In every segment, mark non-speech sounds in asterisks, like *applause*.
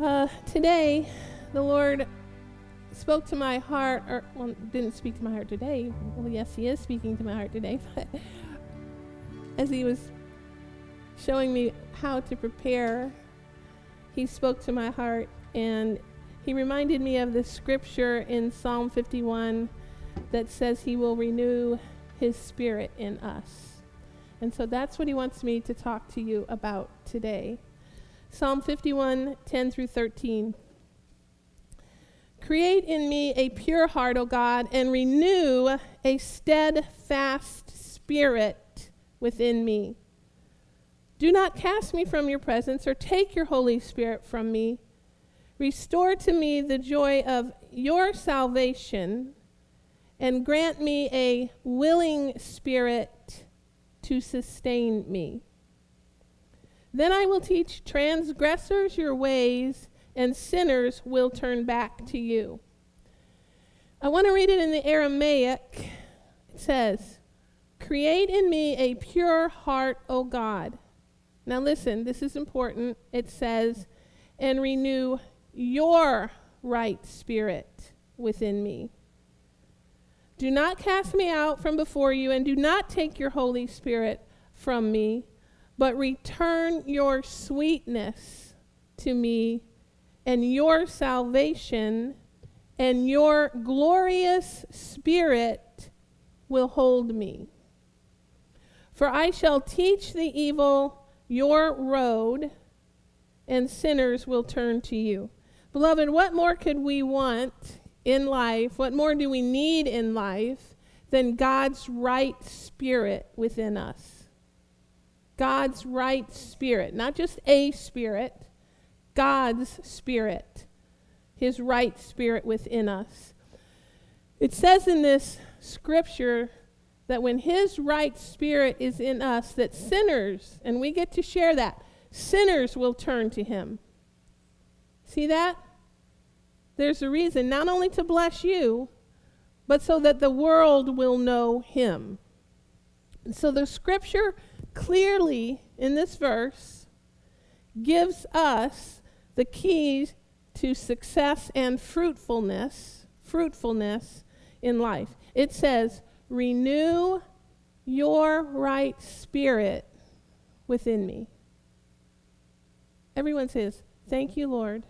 Uh, today, the Lord spoke to my heart, or well, didn't speak to my heart today. Well, yes, He is speaking to my heart today, *laughs* but as He was showing me how to prepare, He spoke to my heart and He reminded me of the scripture in Psalm 51 that says He will renew His Spirit in us. And so that's what He wants me to talk to you about today. Psalm 51, 10 through 13. Create in me a pure heart, O God, and renew a steadfast spirit within me. Do not cast me from your presence or take your Holy Spirit from me. Restore to me the joy of your salvation and grant me a willing spirit to sustain me. Then I will teach transgressors your ways, and sinners will turn back to you. I want to read it in the Aramaic. It says, Create in me a pure heart, O God. Now listen, this is important. It says, And renew your right spirit within me. Do not cast me out from before you, and do not take your Holy Spirit from me but return your sweetness to me and your salvation and your glorious spirit will hold me. For I shall teach the evil your road, and sinners will turn to you. Beloved, what more could we want in life? What more do we need in life than God's right spirit within us? God's right spirit, not just a spirit, God's spirit, his right spirit within us. It says in this scripture that when his right spirit is in us that sinners and we get to share that sinners will turn to him. See that? There's a reason not only to bless you but so that the world will know him. And so the scripture clearly in this verse gives us the keys to success and fruitfulness, fruitfulness in life. It says, "Renew your right spirit within me." Everyone says, "Thank you, Lord,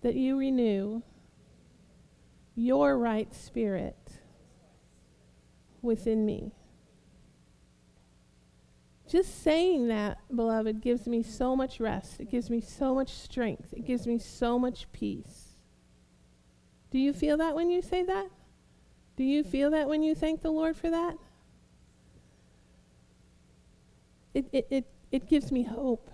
that you renew your right spirit within me." Just saying that, beloved, gives me so much rest. It gives me so much strength. It gives me so much peace. Do you feel that when you say that? Do you feel that when you thank the Lord for that? It, it, it, it gives me hope.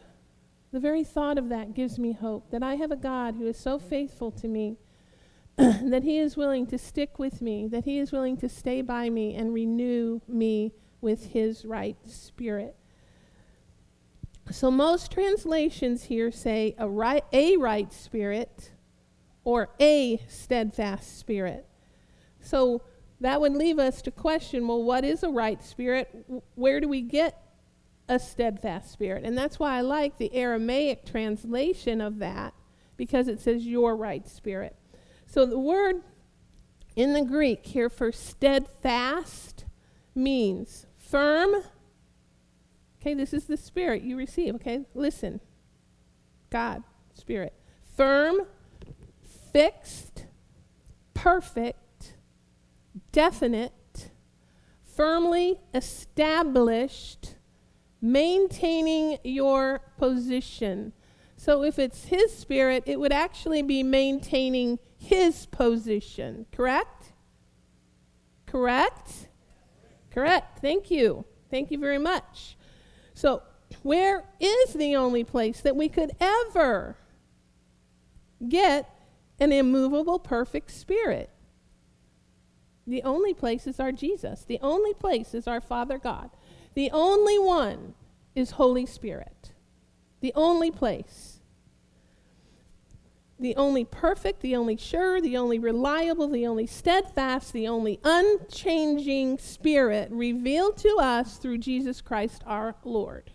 The very thought of that gives me hope that I have a God who is so faithful to me, *clears throat* that He is willing to stick with me, that He is willing to stay by me and renew me with His right spirit. So most translations here say a right, a right spirit or a steadfast spirit. So that would leave us to question well, what is a right spirit? Where do we get a steadfast spirit? And that's why I like the Aramaic translation of that because it says your right spirit. So the word in the Greek here for steadfast means firm Okay, this is the spirit you receive. Okay, listen. God, spirit. Firm, fixed, perfect, definite, firmly established, maintaining your position. So if it's his spirit, it would actually be maintaining his position, correct? Correct? Correct. Thank you. Thank you very much. So, where is the only place that we could ever get an immovable, perfect spirit? The only place is our Jesus. The only place is our Father God. The only one is Holy Spirit. The only place. The only perfect, the only sure, the only reliable, the only steadfast, the only unchanging Spirit revealed to us through Jesus Christ our Lord.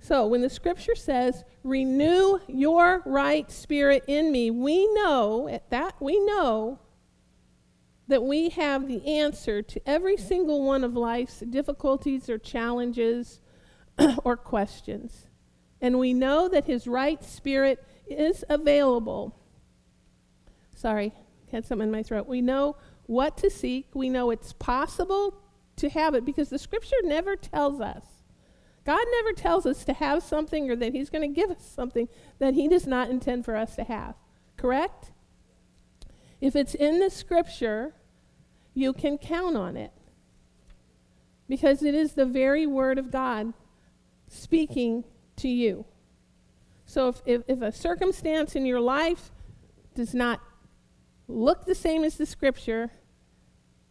So when the scripture says, renew your right spirit in me, we know at that we know that we have the answer to every single one of life's difficulties or challenges *clears throat* or questions. And we know that his right spirit is available. Sorry, had something in my throat. We know what to seek. We know it's possible to have it because the scripture never tells us. God never tells us to have something or that he's going to give us something that he does not intend for us to have. Correct? If it's in the scripture, you can count on it. Because it is the very word of God speaking to you. So if, if, if, a circumstance in your life does not look the same as the scripture,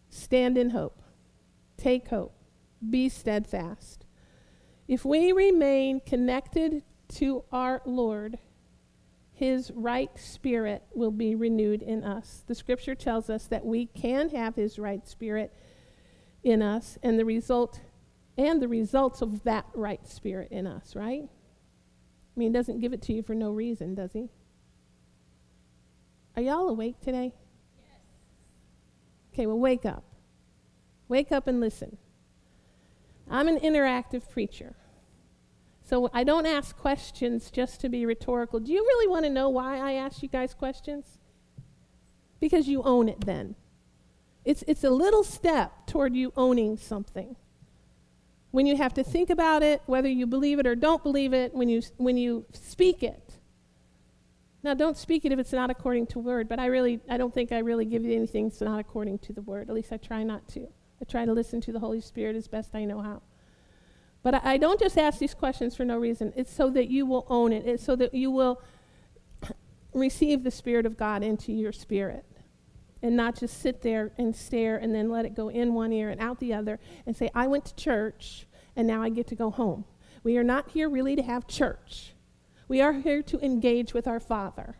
stand in hope. Take hope. Be steadfast. If we remain connected to our Lord, his right spirit will be renewed in us. The scripture tells us that we can have his right spirit in us and the result and the results of that right spirit in us, right? I mean, he doesn't give it to you for no reason, does he? Are y'all awake today? Yes. Okay, well, wake up. Wake up and listen. I'm an interactive preacher. So I don't ask questions just to be rhetorical. Do you really want to know why I ask you guys questions? Because you own it then. It's, it's a little step toward you owning something. When you have to think about it, whether you believe it or don't believe it, when you, when you speak it. Now, don't speak it if it's not according to word, but I really, I don't think I really give you anything that's not according to the word. At least I try not to. I try to listen to the Holy Spirit as best I know how. But I, I don't just ask these questions for no reason. It's so that you will own it. It's so that you will *clears throat* receive the Spirit of God into your spirit and not just sit there and stare and then let it go in one ear and out the other and say, I went to church and now I get to go home. We are not here really to have church. We are here to engage with our Father.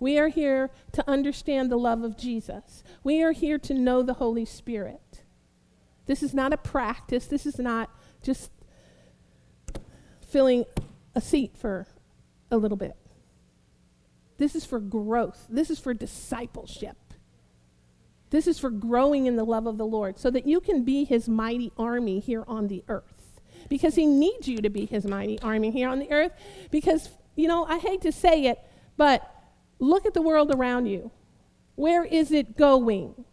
We are here to understand the love of Jesus. We are here to know the Holy Spirit. This is not a practice. This is not just filling a seat for a little bit. This is for growth. This is for discipleship. This is for growing in the love of the Lord so that you can be his mighty army here on the earth. Because he needs you to be his mighty army here on the earth. Because, you know, I hate to say it, but look at the world around you. Where is it going?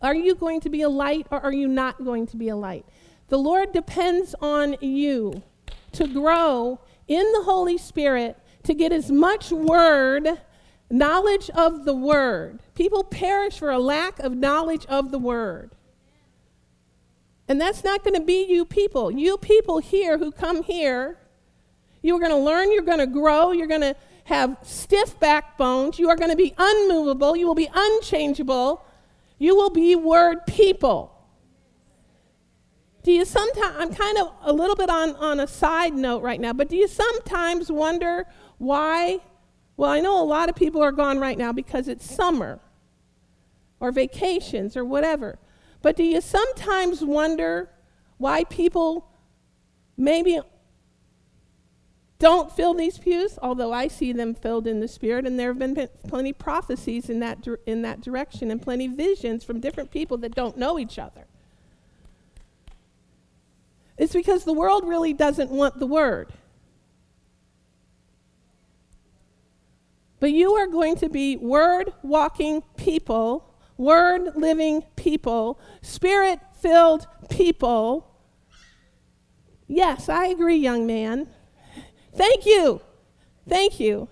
Are you going to be a light or are you not going to be a light? The Lord depends on you to grow in the Holy Spirit to get as much word, knowledge of the word. People perish for a lack of knowledge of the word. And that's not going to be you people. You people here who come here, you're going to learn, you're going to grow, you're going to have stiff backbones, you are going to be unmovable, you will be unchangeable, you will be word people. Do you sometimes, I'm kind of a little bit on, on a side note right now, but do you sometimes wonder why? Well, I know a lot of people are gone right now because it's summer or vacations or whatever. But do you sometimes wonder why people maybe don't fill these pews? Although I see them filled in the Spirit, and there have been plenty prophecies in that, in that direction and plenty visions from different people that don't know each other. It's because the world really doesn't want the word. But you are going to be word walking people, word living people, spirit filled people. Yes, I agree, young man. Thank you. Thank you.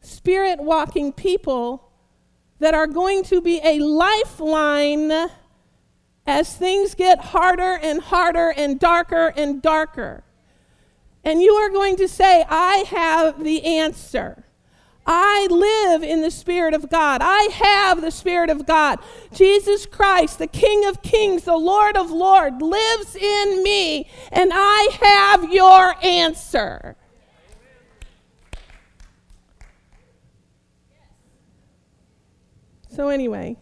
Spirit walking people that are going to be a lifeline as things get harder and harder and darker and darker. And you are going to say, I have the answer. I live in the Spirit of God. I have the Spirit of God. Jesus Christ, the King of Kings, the Lord of Lords, lives in me, and I have your answer. So, anyway,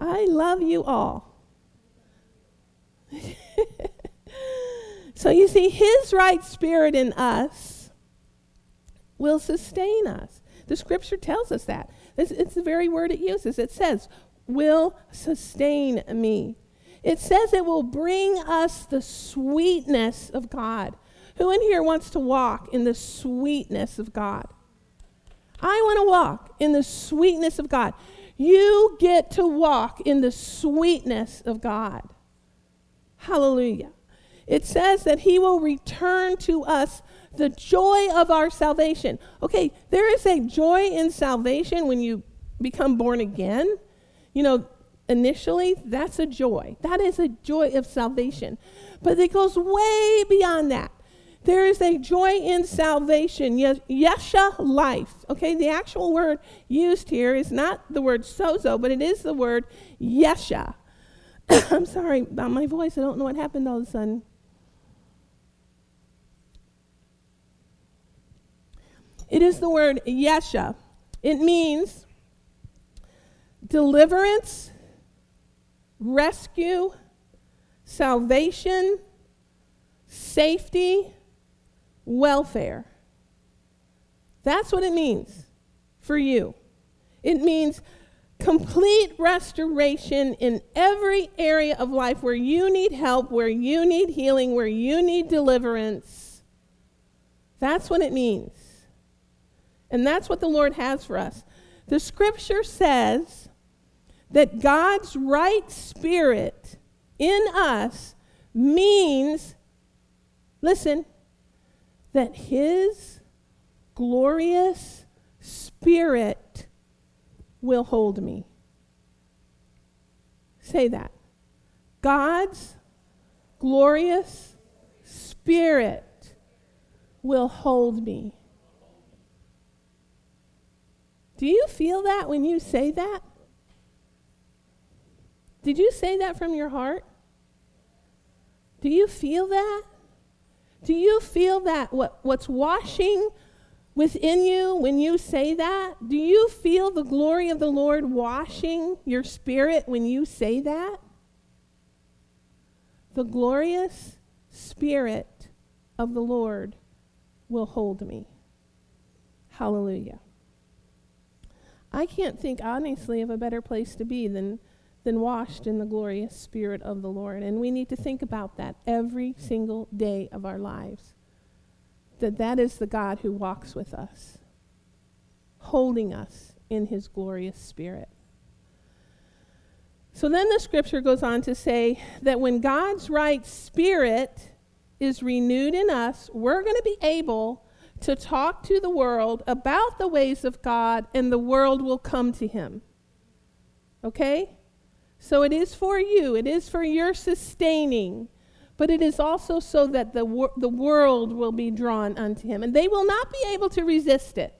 I love you all. *laughs* so you see, His right spirit in us will sustain us. The scripture tells us that. It's, it's the very word it uses. It says, will sustain me. It says it will bring us the sweetness of God. Who in here wants to walk in the sweetness of God? I want to walk in the sweetness of God. You get to walk in the sweetness of God. Hallelujah. It says that He will return to us the joy of our salvation. Okay, there is a joy in salvation when you become born again. You know, initially, that's a joy. That is a joy of salvation. But it goes way beyond that. There is a joy in salvation, yesha life. Okay, the actual word used here is not the word sozo, but it is the word yesha. *coughs* I'm sorry about my voice. I don't know what happened all of a sudden. It is the word yesha. It means deliverance, rescue, salvation, safety, welfare. That's what it means for you. It means complete restoration in every area of life where you need help, where you need healing, where you need deliverance. That's what it means. And that's what the Lord has for us. The scripture says that God's right spirit in us means, listen, that his glorious spirit will hold me. Say that. God's glorious spirit will hold me. Do you feel that when you say that? Did you say that from your heart? Do you feel that? Do you feel that what, what's washing within you when you say that? Do you feel the glory of the Lord washing your spirit when you say that? The glorious spirit of the Lord will hold me. Hallelujah. I can't think honestly of a better place to be than, than washed in the glorious Spirit of the Lord. And we need to think about that every single day of our lives. That that is the God who walks with us, holding us in his glorious Spirit. So then the scripture goes on to say that when God's right spirit is renewed in us, we're going to be able to talk to the world about the ways of God, and the world will come to him. Okay? So it is for you, it is for your sustaining, but it is also so that the, wor- the world will be drawn unto him, and they will not be able to resist it.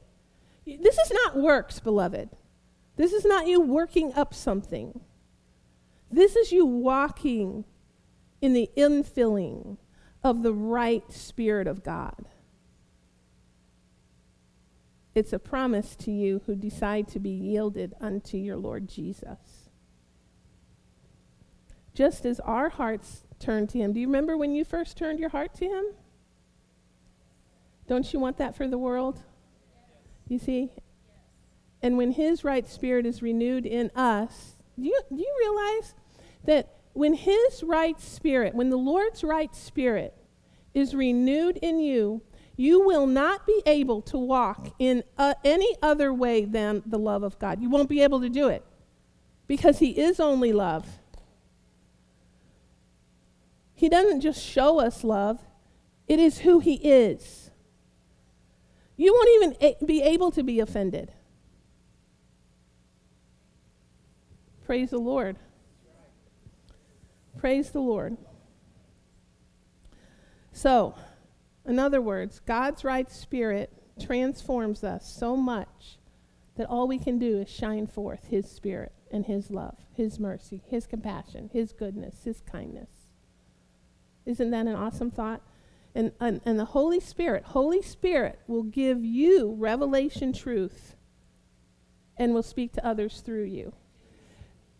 This is not works, beloved. This is not you working up something. This is you walking in the infilling of the right Spirit of God. It's a promise to you who decide to be yielded unto your Lord Jesus. Just as our hearts turn to Him. Do you remember when you first turned your heart to Him? Don't you want that for the world? You see? And when His right spirit is renewed in us, do you, do you realize that when His right spirit, when the Lord's right spirit is renewed in you, you will not be able to walk in uh, any other way than the love of God. You won't be able to do it because He is only love. He doesn't just show us love, it is who He is. You won't even be able to be offended. Praise the Lord. Praise the Lord. So, in other words, God's right spirit transforms us so much that all we can do is shine forth His spirit and His love, His mercy, His compassion, His goodness, His kindness. Isn't that an awesome thought? And, and, and the Holy Spirit, Holy Spirit will give you revelation truth and will speak to others through you.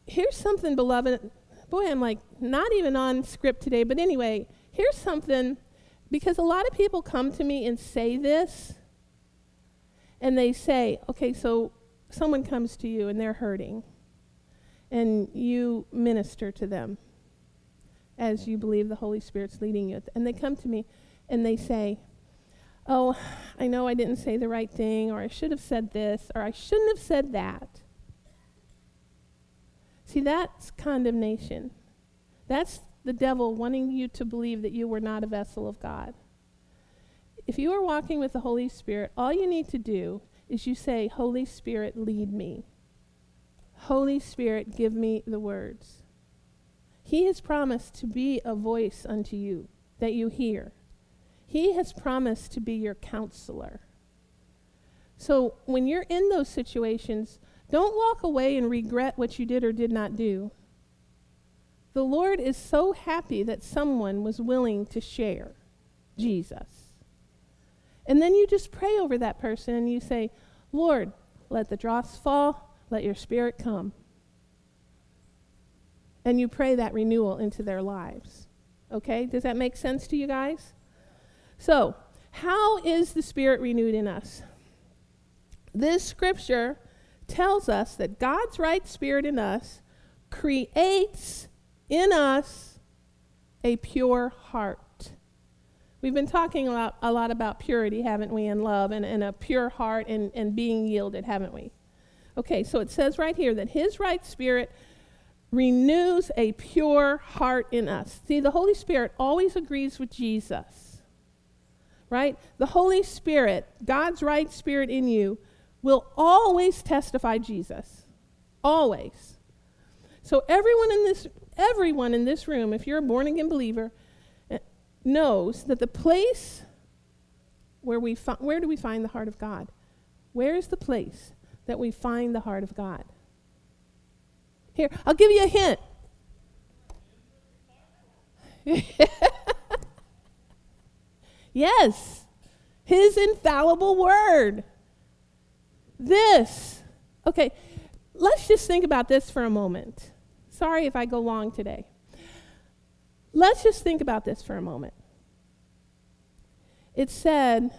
here's something, beloved. Boy, I'm like not even on script today, but anyway, here's something because a lot of people come to me and say this, and they say, okay, so someone comes to you and they're hurting, and you minister to them as you believe the Holy Spirit's leading you. And they come to me and they say, oh, I know I didn't say the right thing, or I should have said this, or I shouldn't have said that. See, that's condemnation. That's the devil wanting you to believe that you were not a vessel of God. If you are walking with the Holy Spirit, all you need to do is you say, Holy Spirit, lead me. Holy Spirit, give me the words. He has promised to be a voice unto you that you hear. He has promised to be your counselor. So when you're in those situations, don't walk away and regret what you did or did not do. The Lord is so happy that someone was willing to share Jesus. And then you just pray over that person and you say, Lord, let the dross fall, let your spirit come. And you pray that renewal into their lives. Okay? Does that make sense to you guys? So, how is the spirit renewed in us? This scripture tells us that God's right spirit in us creates in us a pure heart. We've been talking a lot, a lot about purity, haven't we, and love, and, and a pure heart and, and being yielded, haven't we? Okay, so it says right here that His right spirit renews a pure heart in us. See, the Holy Spirit always agrees with Jesus, right? The Holy Spirit, God's right spirit in you, will always testify Jesus. Always. So everyone in this everyone in this room, if you're a born again believer, eh, knows that the place where we fi- where do we find the heart of God? Where is the place that we find the heart of God? Here, I'll give you a hint. *laughs* yes, his infallible word. This. Okay, let's just think about this for a moment. Sorry if I go long today. Let's just think about this for a moment. It said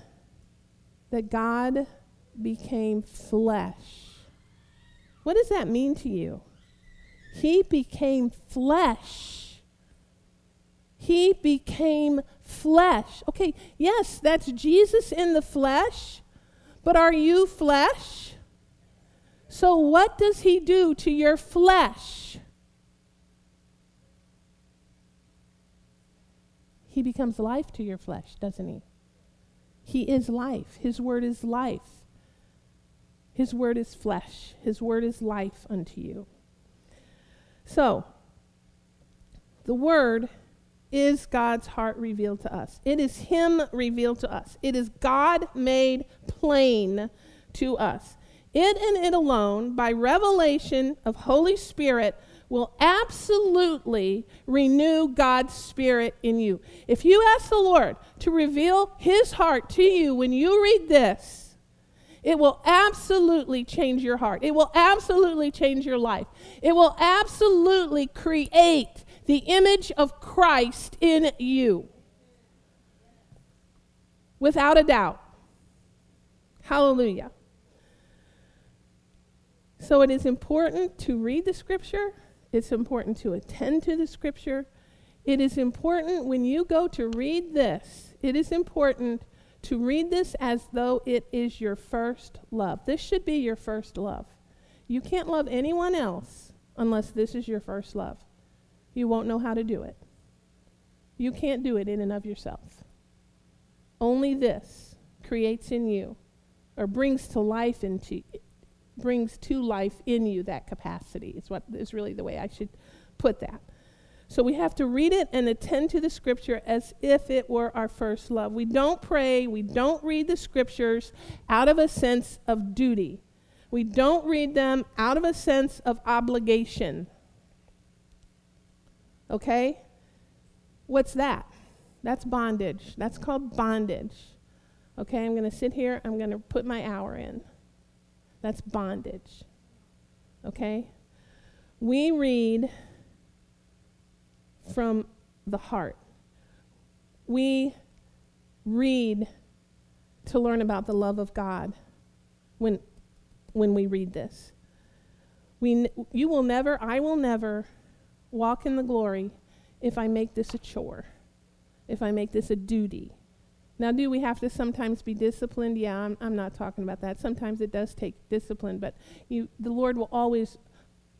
that God became flesh. What does that mean to you? He became flesh. He became flesh. Okay, yes, that's Jesus in the flesh, but are you flesh? So, what does he do to your flesh? He becomes life to your flesh, doesn't he? He is life. His word is life. His word is flesh. His word is life unto you. So, the word is God's heart revealed to us. It is Him revealed to us. It is God made plain to us. It and it alone, by revelation of Holy Spirit, will absolutely renew God's Spirit in you. If you ask the Lord to reveal His heart to you when you read this, it will absolutely change your heart. It will absolutely change your life. It will absolutely create the image of Christ in you. Without a doubt. Hallelujah. So it is important to read the scripture it's important to attend to the scripture. It is important when you go to read this, it is important to read this as though it is your first love. This should be your first love. You can't love anyone else unless this is your first love. You won't know how to do it. You can't do it in and of yourself. Only this creates in you or brings to life into brings to life in you that capacity, is what is really the way I should put that. So we have to read it and attend to the scripture as if it were our first love. We don't pray, we don't read the scriptures out of a sense of duty. We don't read them out of a sense of obligation. Okay? What's that? That's bondage. That's called bondage. Okay, I'm going to sit here, I'm going to put my hour in. That's bondage. Okay? We read from the heart. We read to learn about the love of God when, when we read this. We, you will never, I will never walk in the glory if I make this a chore, if I make this a duty. Now, do we have to sometimes be disciplined? Yeah, I'm, I'm not talking about that. Sometimes it does take discipline, but you, the Lord will always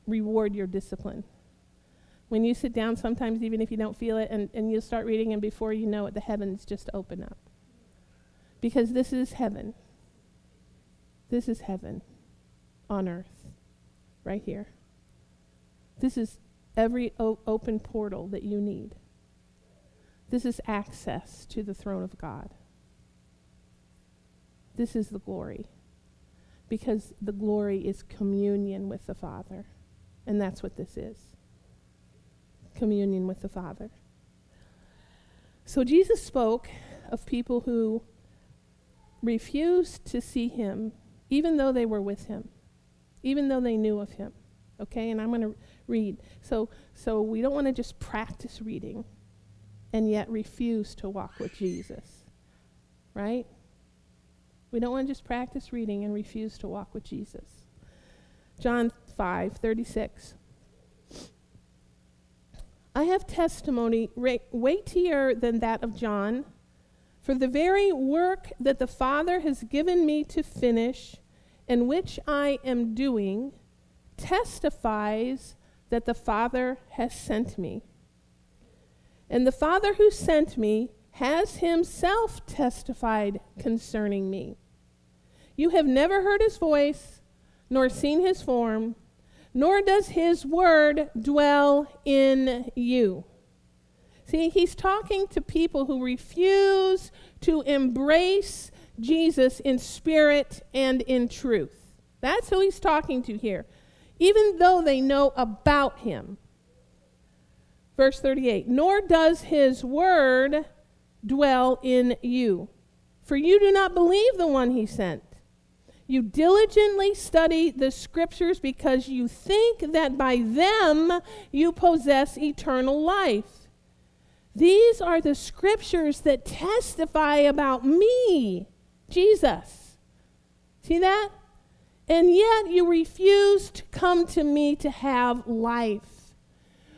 reward your discipline. When you sit down, sometimes even if you don't feel it, and, and you'll start reading, and before you know it, the heavens just open up. Because this is heaven. This is heaven on earth, right here. This is every o- open portal that you need. This is access to the throne of God. This is the glory. Because the glory is communion with the Father. And that's what this is communion with the Father. So Jesus spoke of people who refused to see him, even though they were with him, even though they knew of him. Okay, and I'm going to read. So, so we don't want to just practice reading and yet refuse to walk with Jesus. Right? We don't want to just practice reading and refuse to walk with Jesus. John 5 36. I have testimony weightier than that of John, for the very work that the Father has given me to finish, and which I am doing, testifies that the Father has sent me. And the Father who sent me has himself testified concerning me. You have never heard his voice, nor seen his form, nor does his word dwell in you. See, he's talking to people who refuse to embrace Jesus in spirit and in truth. That's who he's talking to here, even though they know about him. Verse 38 Nor does his word dwell in you, for you do not believe the one he sent. You diligently study the scriptures because you think that by them you possess eternal life. These are the scriptures that testify about me, Jesus. See that? And yet you refuse to come to me to have life.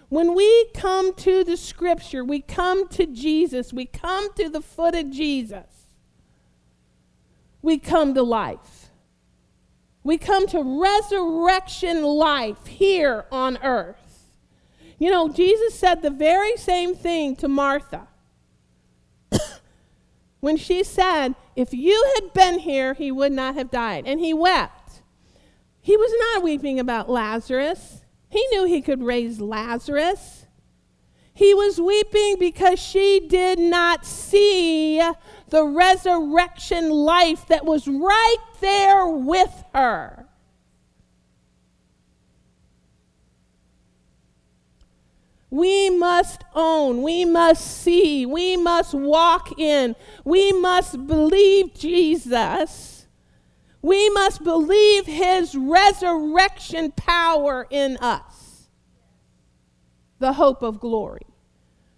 When we come to the scripture, we come to Jesus, we come to the foot of Jesus, we come to life. We come to resurrection life here on earth. You know, Jesus said the very same thing to Martha *coughs* when she said, If you had been here, he would not have died. And he wept. He was not weeping about Lazarus. He knew he could raise Lazarus. He was weeping because she did not see the resurrection life that was right there with her. We must own, we must see, we must walk in, we must believe Jesus we must believe his resurrection power in us. The hope of glory.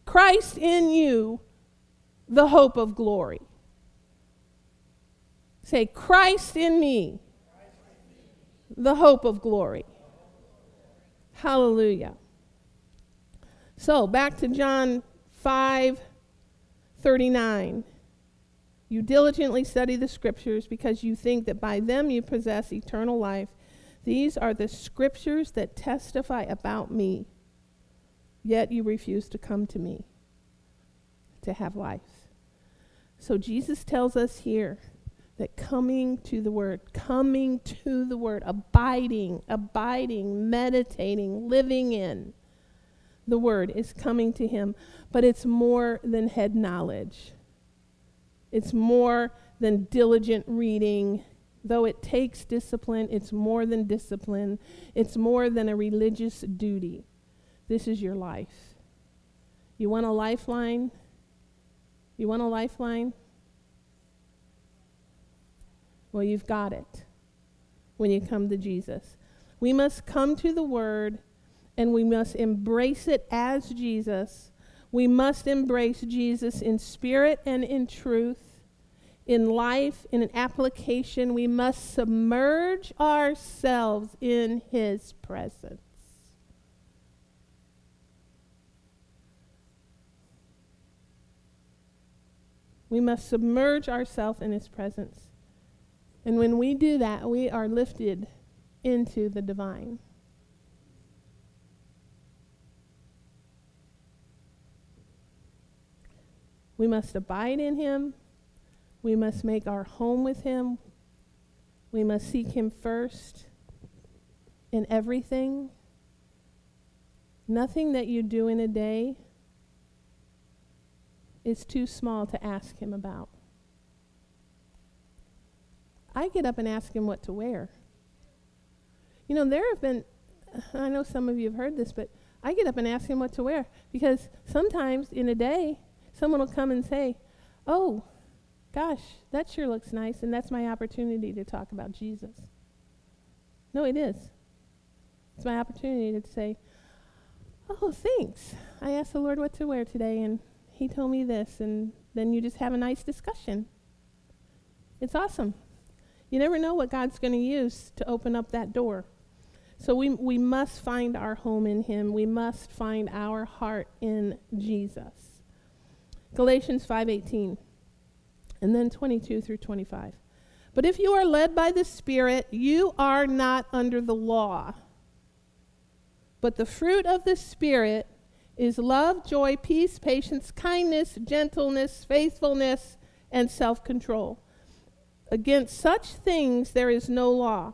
Christ in you, the hope of glory. Say, Christ in me, the hope of glory. Hallelujah. So back to John 5 39. You diligently study the scriptures because you think that by them you possess eternal life. These are the scriptures that testify about me, yet you refuse to come to me to have life. So Jesus tells us here that coming to the Word, coming to the Word, abiding, abiding, meditating, living in the Word is coming to Him. But it's more than head knowledge. It's more than diligent reading. Though it takes discipline, it's more than discipline. It's more than a religious duty. This is your life. You want a lifeline? You want a lifeline? Well, you've got it when you come to Jesus. We must come to the Word and we must embrace it as Jesus. We must embrace Jesus in spirit and in truth, in life, in an application. We must submerge ourselves in His presence. We must submerge ourselves in His presence. And when we do that, we are lifted into the divine. We must abide in Him. We must make our home with Him. We must seek Him first in everything. Nothing that you do in a day is too small to ask Him about. I get up and ask Him what to wear. You know, there have been, I know some of you have heard this, but I get up and ask Him what to wear because sometimes in a day, someone will come and say, Oh, gosh, that sure looks nice, and that's my opportunity to talk about Jesus. No, it is. It's my opportunity to say, Oh, thanks. I asked the Lord what to wear today, and He told me this, and then you just have a nice discussion. It's awesome. You never know what God's going to use to open up that door. So we, we must find our home in Him. We must find our heart in Jesus. Galatians 5:18 and then 22 through 25. But if you are led by the Spirit, you are not under the law. But the fruit of the Spirit is love, joy, peace, patience, kindness, gentleness, faithfulness, and self control. Against such things there is no law.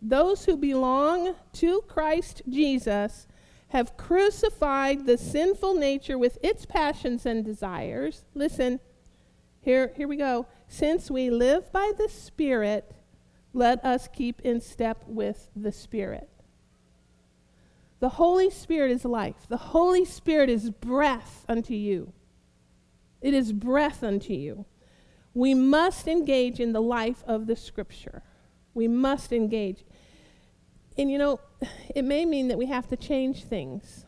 Those who belong to Christ Jesus have crucified the sinful nature with its passions and desires. Listen, here, here we go. Since we live by the Spirit, let us keep in step with the Spirit. The Holy Spirit is life. The Holy Spirit is breath unto you. It is breath unto you. We must engage in the life of the Scripture. We must engage. And you know, it may mean that we have to change things.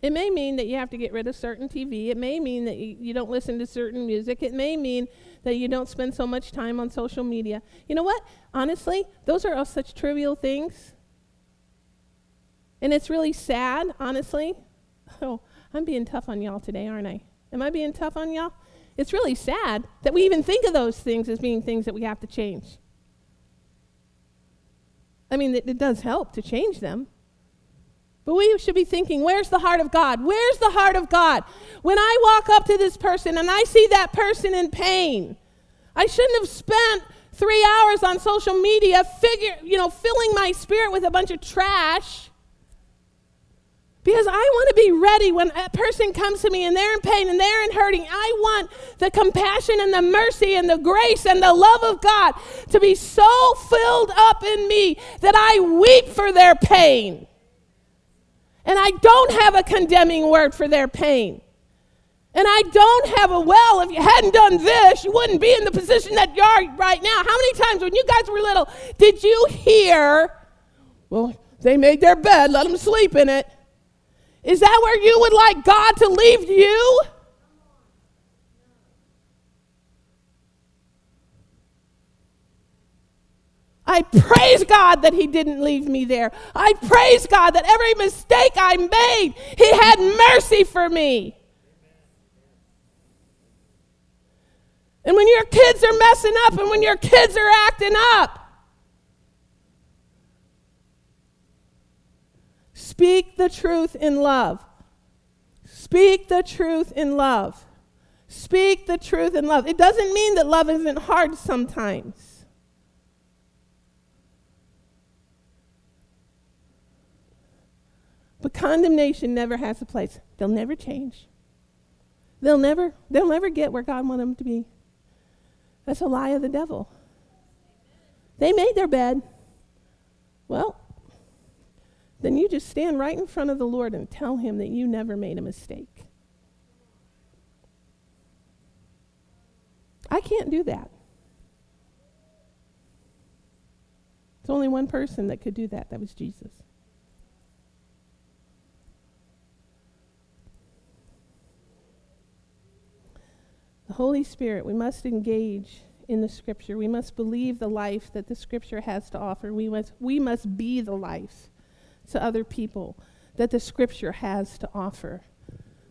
It may mean that you have to get rid of certain TV. It may mean that you, don't listen to certain music. It may mean that you don't spend so much time on social media. You know what? Honestly, those are all such trivial things. And it's really sad, honestly. Oh, I'm being tough on y'all today, aren't I? Am I being tough on y'all? It's really sad that we even think of those things as being things that we have to change. I mean, it, it does help to change them. But we should be thinking, where's the heart of God? Where's the heart of God? When I walk up to this person and I see that person in pain, I shouldn't have spent three hours on social media figure, you know, filling my spirit with a bunch of trash. Because I want to be ready when a person comes to me and they're in pain and they're in hurting. I want the compassion and the mercy and the grace and the love of God to be so filled up in me that I weep for their pain. And I don't have a condemning word for their pain. And I don't have a, well, if you hadn't done this, you wouldn't be in the position that you are right now. How many times when you guys were little did you hear, well, they made their bed, let them sleep in it? Is that where you would like God to leave you? I praise God that He didn't leave me there. I praise God that every mistake I made, He had mercy for me. And when your kids are messing up and when your kids are acting up, Speak the truth in love. Speak the truth in love. Speak the truth in love. It doesn't mean that love isn't hard sometimes. But condemnation never has a place. They'll never change. They'll never, they'll never get where God wanted them to be. That's a lie of the devil. They made their bed. Well, then you just stand right in front of the Lord and tell him that you never made a mistake. I can't do that. It's only one person that could do that. That was Jesus. The Holy Spirit, we must engage in the Scripture. We must believe the life that the Scripture has to offer. We must, we must be the life to other people that the scripture has to offer.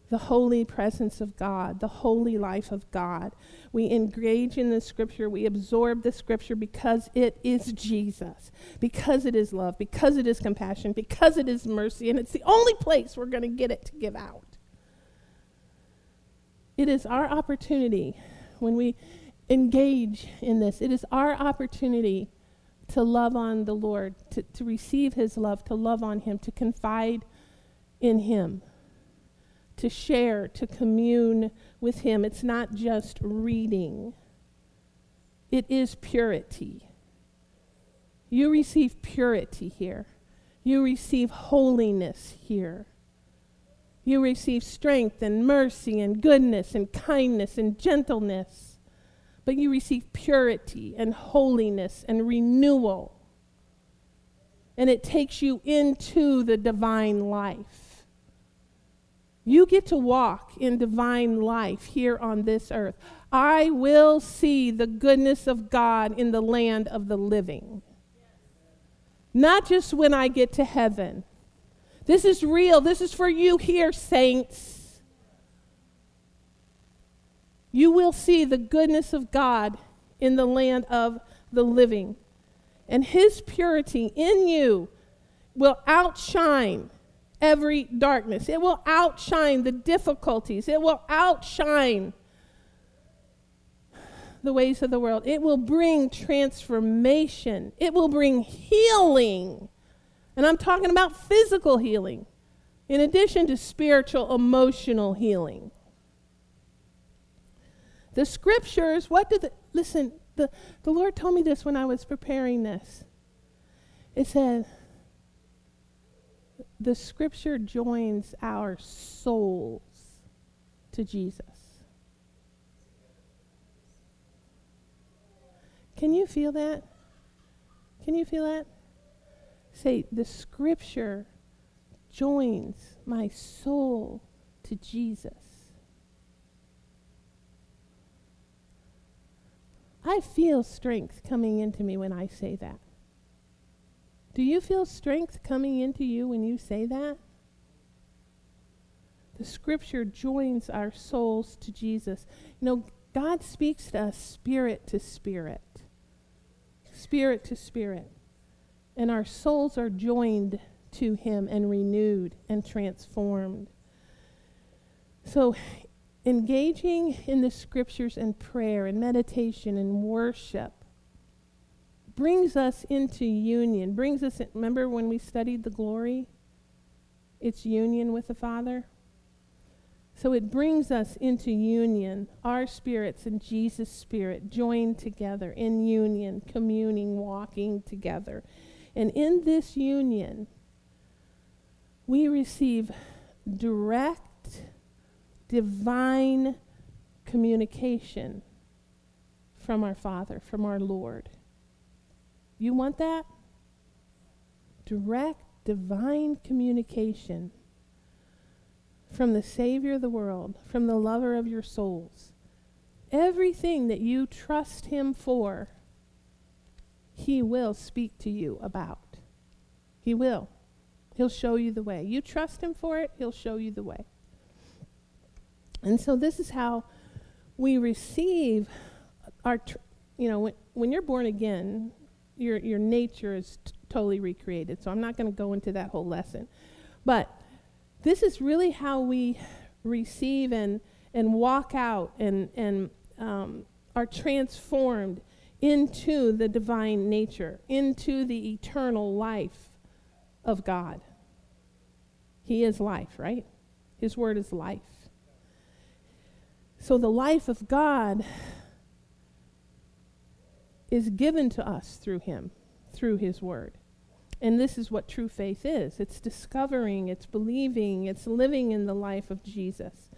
The holy presence of God, the holy life of God. We engage in the scripture, we absorb the scripture because it is Jesus, because it is love, because it is compassion, because it is mercy, and it's the only place we're going to get it to give out. It is our opportunity when we engage in this, it is our opportunity to love on the Lord, to, to receive His love, to love on Him, to confide in Him, to share, to commune with Him. It's not just reading, it is purity. You receive purity here, you receive holiness here. You receive strength and mercy and goodness and kindness and gentleness. But you receive purity and holiness and renewal. And it takes you into the divine life. You get to walk in divine life here on this earth. I will see the goodness of God in the land of the living. Not just when I get to heaven this is real. This is for you here, saints. You will see the goodness of God in the land of the living. And his purity in you will outshine every darkness. It will outshine the difficulties. It will outshine the ways of the world. It will bring transformation. It will bring healing. And I'm talking about physical healing, in addition to spiritual, emotional healing. The scriptures, what did the, listen, the, the Lord told me this when I was preparing this. It said, the scripture joins our souls to Jesus. Can you feel that? Can you feel that? Say, the scripture joins my soul to Jesus. I feel strength coming into me when I say that. Do you feel strength coming into you when you say that? The scripture joins our souls to Jesus. You know, God speaks to us spirit to spirit. Spirit to spirit and our souls are joined to him and renewed and transformed. So, engaging in the scriptures and prayer and meditation and worship brings us into union, brings us, in, remember when we studied the glory? It's union with the Father. So it brings us into union, our spirits and Jesus' spirit joined together in union, communing, walking together. And in this union, we receive direct divine communication from our Father, from our Lord. You want that? Direct divine communication from the Savior of the world, from the lover of your souls. Everything that you trust Him for he will speak to you about. He will. He'll show you the way. You trust Him for it, He'll show you the way. And so, this is how we receive our, tr- you know, when, when you're born again, your, your nature is t- totally recreated. So, I'm not going to go into that whole lesson. But this is really how we receive and, and walk out and, and um, are transformed into the divine nature, into the eternal life of God. He is life, right? His word is life. So the life of God is given to us through him, through his word. And this is what true faith is it's discovering, it's believing, it's living in the life of Jesus.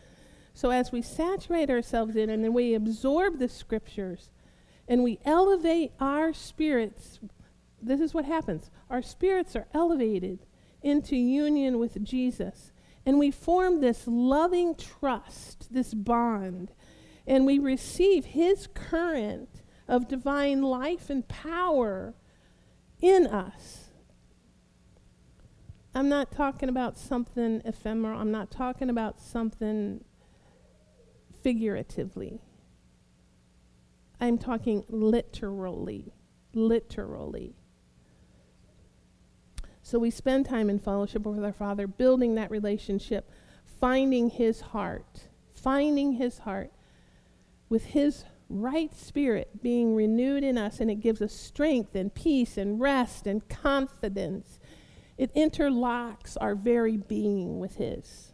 So as we saturate ourselves in and then we absorb the scriptures, and we elevate our spirits, this is what happens. Our spirits are elevated into union with Jesus. And we form this loving trust, this bond. and we receive His current of divine life and power in us. I'm not talking about something ephemeral, I'm not talking about something figuratively. I'm talking literally. Literally. So we spend time in fellowship with our Father, building that relationship, finding His heart, finding His heart with His right spirit being renewed in us, and it gives us strength and peace and rest and confidence. It interlocks our very being with His.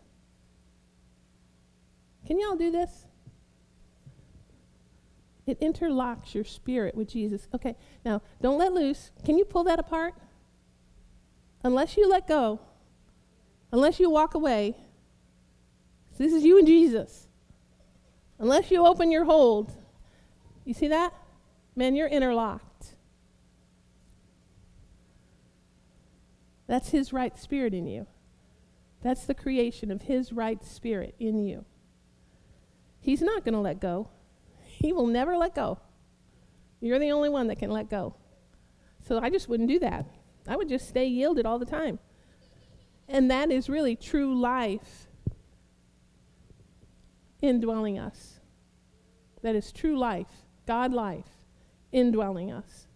Can y'all do this? It interlocks your spirit with Jesus. Okay, now don't let loose. Can you pull that apart? Unless you let go, unless you walk away, this is you and Jesus. Unless you open your hold, you see that? Man, you're interlocked. That's His right spirit in you. That's the creation of His right spirit in you. He's not going to let go. He will never let go. You're the only one that can let go. So I just wouldn't do that. I would just stay yielded all the time. And that is really true life indwelling us. That is true life, God life, indwelling us.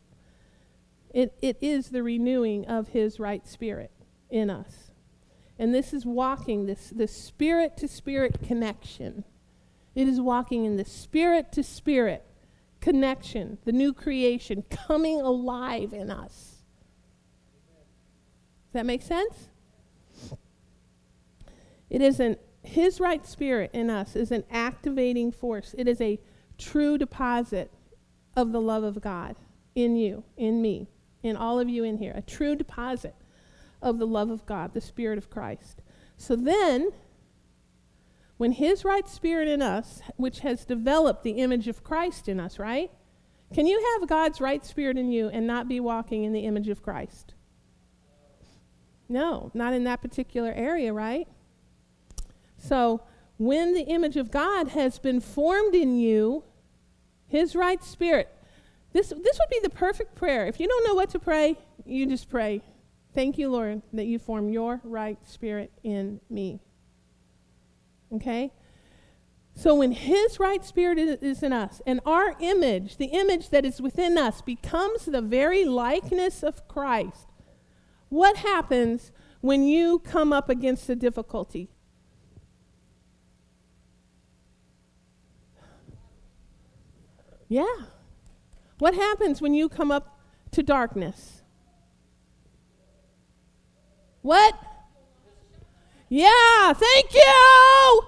It, it is the renewing of His right spirit in us. And this is walking, this, this spirit to spirit connection it is walking in the spirit to spirit connection, the new creation coming alive in us. Does that make sense? It is an his right spirit in us is an activating force. It is a true deposit of the love of God in you, in me, in all of you in here. A true deposit of the love of God, the Spirit of Christ. So then, when His right spirit in us, which has developed the image of Christ in us, right? Can you have God's right spirit in you and not be walking in the image of Christ? No, not in that particular area, right? So, when the image of God has been formed in you, His right spirit, this, this would be the perfect prayer. If you don't know what to pray, you just pray. Thank you, Lord, that you form your right spirit in me. Okay? So when His right spirit is in us, and our image, the image that is within us, becomes the very likeness of Christ, what happens when you come up against a difficulty? Yeah. What happens when you come up to darkness? What? Yeah, thank you.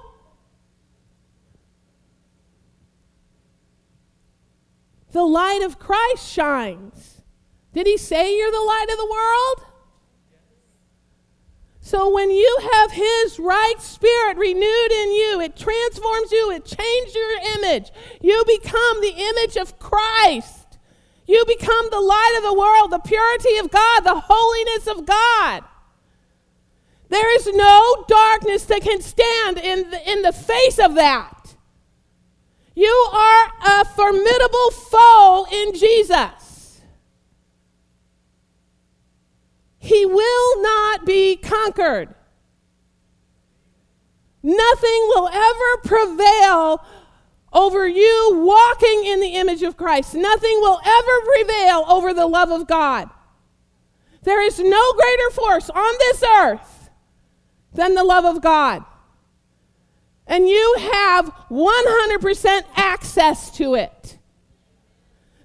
The light of Christ shines. Did he say you're the light of the world? So when you have his right spirit renewed in you, it transforms you, it changes your image. You become the image of Christ. You become the light of the world, the purity of God, the holiness of God. There is no darkness that can stand in the, in the face of that. You are a formidable foe in Jesus. He will not be conquered. Nothing will ever prevail over you walking in the image of Christ. Nothing will ever prevail over the love of God. There is no greater force on this earth than the love of God. And you have 100% access to it.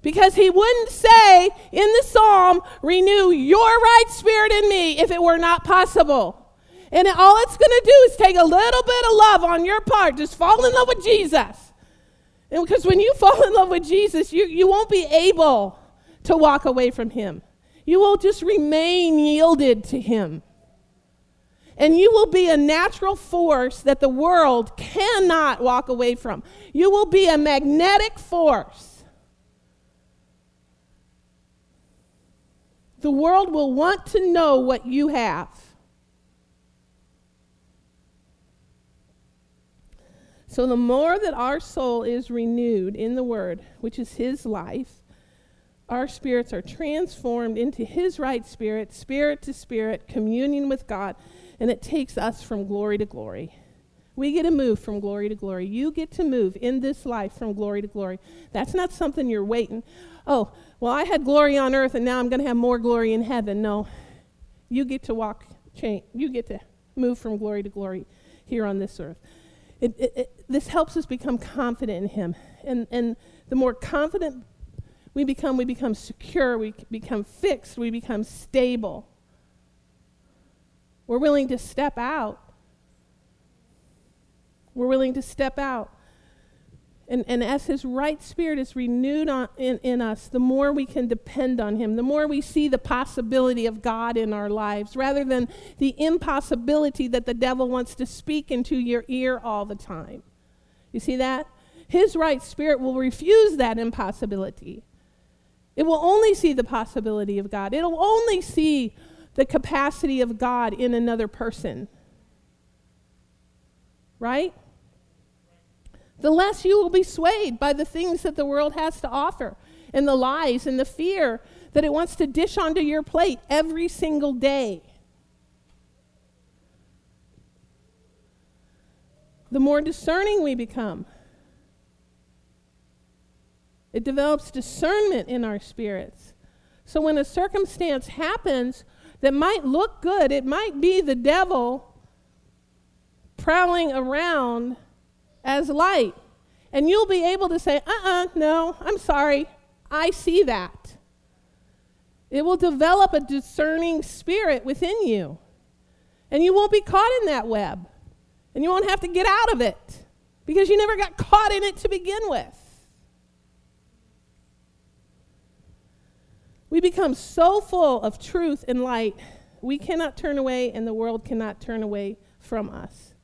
Because he wouldn't say in the psalm, renew your right spirit in me if it were not possible. And all it's going to do is take a little bit of love on your part. Just fall in love with Jesus. And because when you *laughs* fall in love with Jesus, you, you won't be able to walk away from him. You will just remain yielded to him and you will be a natural force that the world cannot walk away from. You will be a magnetic force. The world will want to know what you have. So the more that our soul is renewed in the Word, which is His life, our spirits are transformed into His right spirit, spirit to spirit, communion with God, and it takes us from glory to glory. We get to move from glory to glory. You get to move in this life from glory to glory. That's not something you're waiting. Oh, well, I had glory on earth and now I'm going to have more glory in heaven. No. You get to walk, change. You get to move from glory to glory here on this earth. It, it, it, this helps us become confident in Him. And, and the more confident we become, we become secure, we become fixed, we become stable. We're willing to step out. We're willing to step out. And, and as His right spirit is renewed on, in, in us, the more we can depend on Him, the more we see the possibility of God in our lives, rather than the impossibility that the devil wants to speak into your ear all the time. You see that? His right spirit will refuse that impossibility. It will only see the possibility of God, it'll only see the capacity of God in another person. Right? The less you will be swayed by the things that the world has to offer and the lies and the fear that it wants to dish onto your plate every single day. The more discerning we become, it develops discernment in our spirits. So when a circumstance happens that might look good, it might be the devil prowling around as light. And you'll be able to say, uh uh-uh, uh no, I'm sorry. I see that. It will develop a discerning spirit within you. And you won't be caught in that web. And you won't have to get out of it because you never got caught in it to begin with. We become so full of truth and light, we cannot turn away, and the world cannot turn away from us.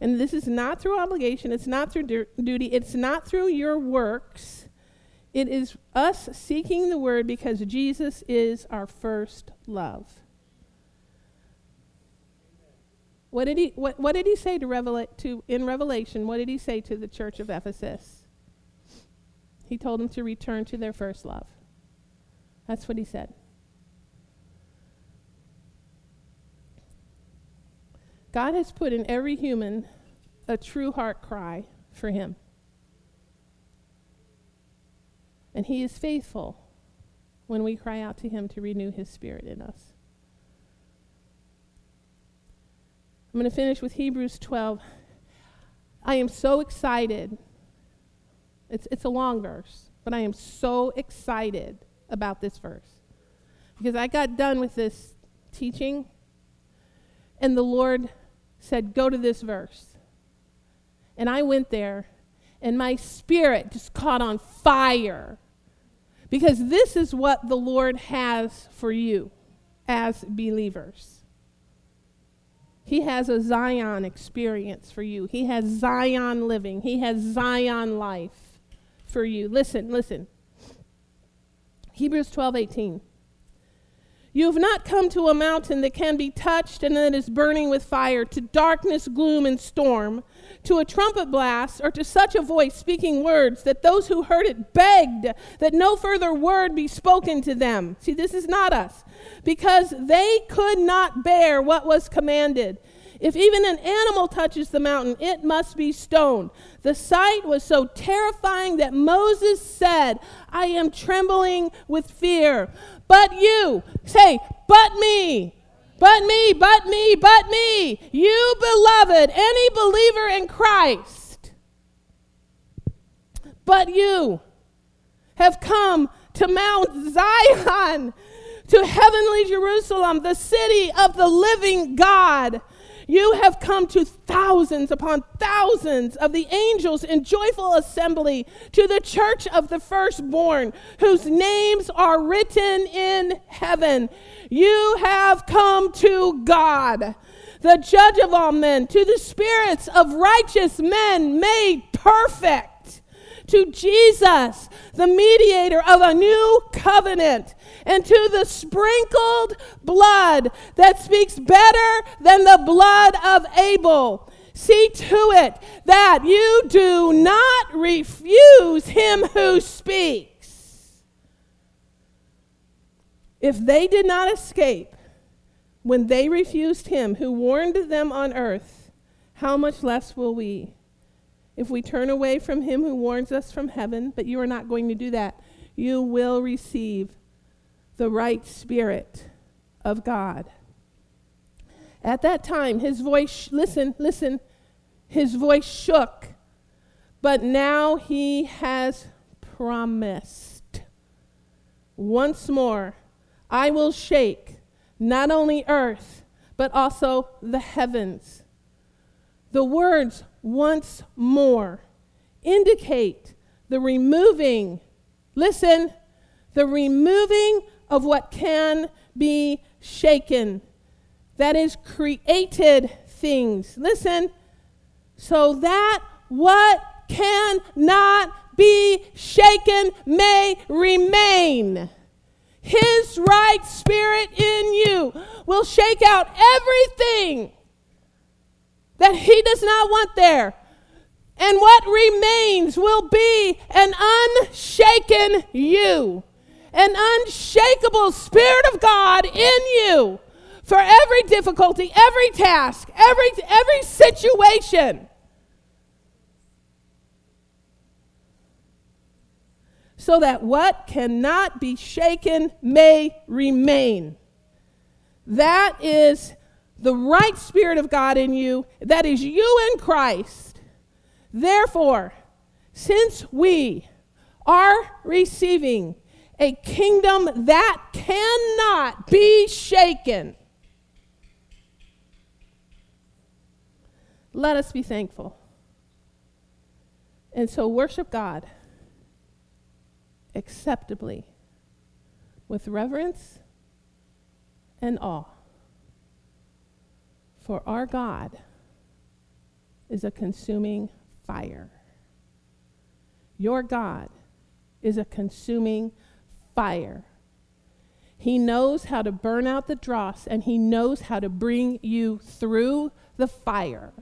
And this is not through obligation, it's not through du- duty, it's not through your works. It is us seeking the word because Jesus is our first love. What did he, what, what did he say to, Revela- to in Revelation? What did he say to the church of Ephesus? He told them to return to their first love. That's what he said. God has put in every human a true heart cry for him. And he is faithful when we cry out to him to renew his spirit in us. I'm going to finish with Hebrews 12. I am so excited. It's, it's a long verse, but I am so excited about this verse because I got done with this teaching and the Lord said, Go to this verse. And I went there, and my spirit just caught on fire. Because this is what the Lord has for you as believers. He has a Zion experience for you. He has Zion living. He has Zion life for you. Listen, listen. Hebrews 12 18. You have not come to a mountain that can be touched and that is burning with fire, to darkness, gloom, and storm, to a trumpet blast, or to such a voice speaking words that those who heard it begged that no further word be spoken to them. See, this is not us. Because they could not bear what was commanded. If even an animal touches the mountain, it must be stoned. The sight was so terrifying that Moses said, I am trembling with fear. But you, say, but me, but me, but me, but me, you beloved, any believer in Christ, but you have come to Mount Zion, to heavenly Jerusalem, the city of the living God you have come to thousands upon thousands of the angels in joyful assembly to the church of the firstborn, whose names are written in heaven. You have come to God, the judge of all men, to the spirits of righteous men made perfect, to Jesus, the mediator of a new covenant and to the sprinkled blood that speaks better than the blood of Abel. See to it that you do not refuse him who speaks. If they did not escape when they refused him who warned them on earth, how much less will we? If we turn away from him who warns us from heaven, but you are not going to do that, you will receive the right spirit of God. At that time, his voice, listen, listen, his voice shook, but now he has promised. Once more, I will shake not only earth, but also the heavens. The words once more indicate the removing, listen, the removing of what can be shaken. That is created things. Listen, so that what cannot be shaken may remain. His right spirit in you will shake out everything that he does not want there. And what remains will be an unshaken you, an unshakable Spirit of God in you for every difficulty, every task, every, every situation. So that what cannot be shaken may remain. That is the right Spirit of God in you. That is you in Christ. Therefore, since we are receiving a kingdom that cannot be shaken, let us be thankful. And so worship God acceptably with reverence and awe. For our God is a consuming fire. Your God is a consuming fire. He knows how to burn out the dross and he knows how to bring you through the fire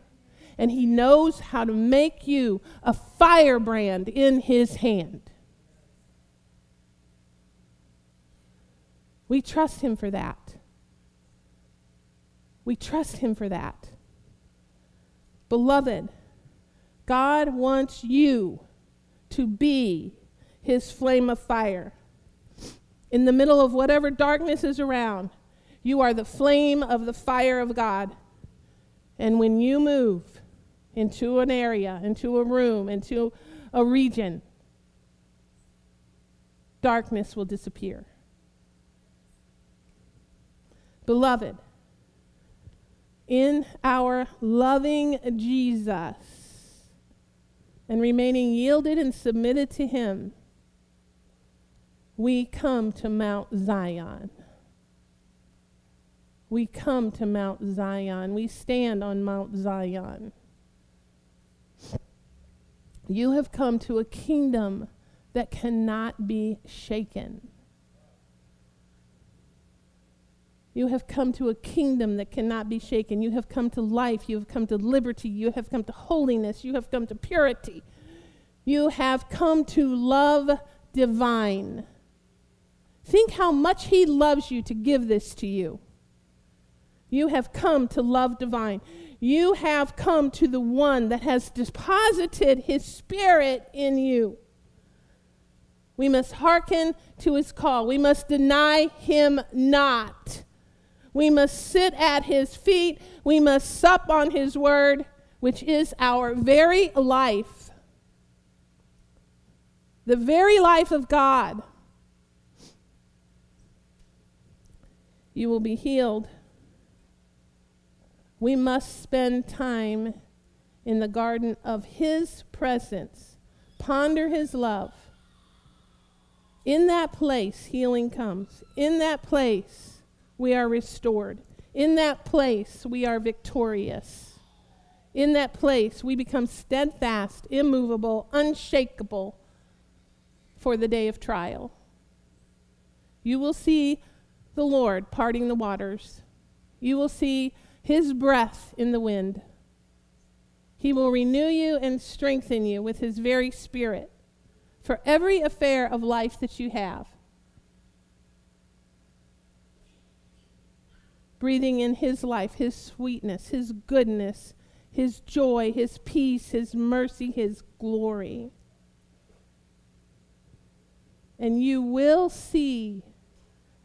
and He knows how to make you a firebrand in His hand. We trust Him for that. We trust Him for that. Beloved, God wants you to be His flame of fire. In the middle of whatever darkness is around, you are the flame of the fire of God. And when you move, into an area, into a room, into a region, darkness will disappear. Beloved, in our loving Jesus and remaining yielded and submitted to Him, we come to Mount Zion. We come to Mount Zion. We stand on Mount Zion. You have come to a kingdom that cannot be shaken. You have come to a kingdom that cannot be shaken. You have come to life. You have come to liberty. You have come to holiness. You have come to purity. You have come to love divine. Think how much He loves you to give this to you. You have come to love divine you have come to the one that has deposited his spirit in you. We must hearken to his call. We must deny him not. We must sit at his feet. We must sup on his word, which is our very life. The very life of God. You will be healed we must spend time in the garden of His presence, ponder His love. In that place, healing comes. In that place, we are restored. In that place, we are victorious. In that place, we become steadfast, immovable, unshakable for the day of trial. You will see the Lord parting the waters. You will see his breath in the wind. He will renew you and strengthen you with His very Spirit for every affair of life that you have. Breathing in His life, His sweetness, His goodness, His joy, His peace, His mercy, His glory. And you will see,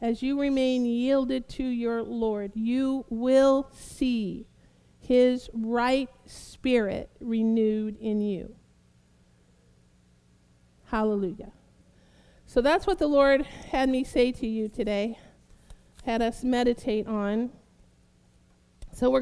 as you remain yielded to your Lord, you will see His right spirit renewed in you. Hallelujah. So that's what the Lord had me say to you today, had us meditate on. So we're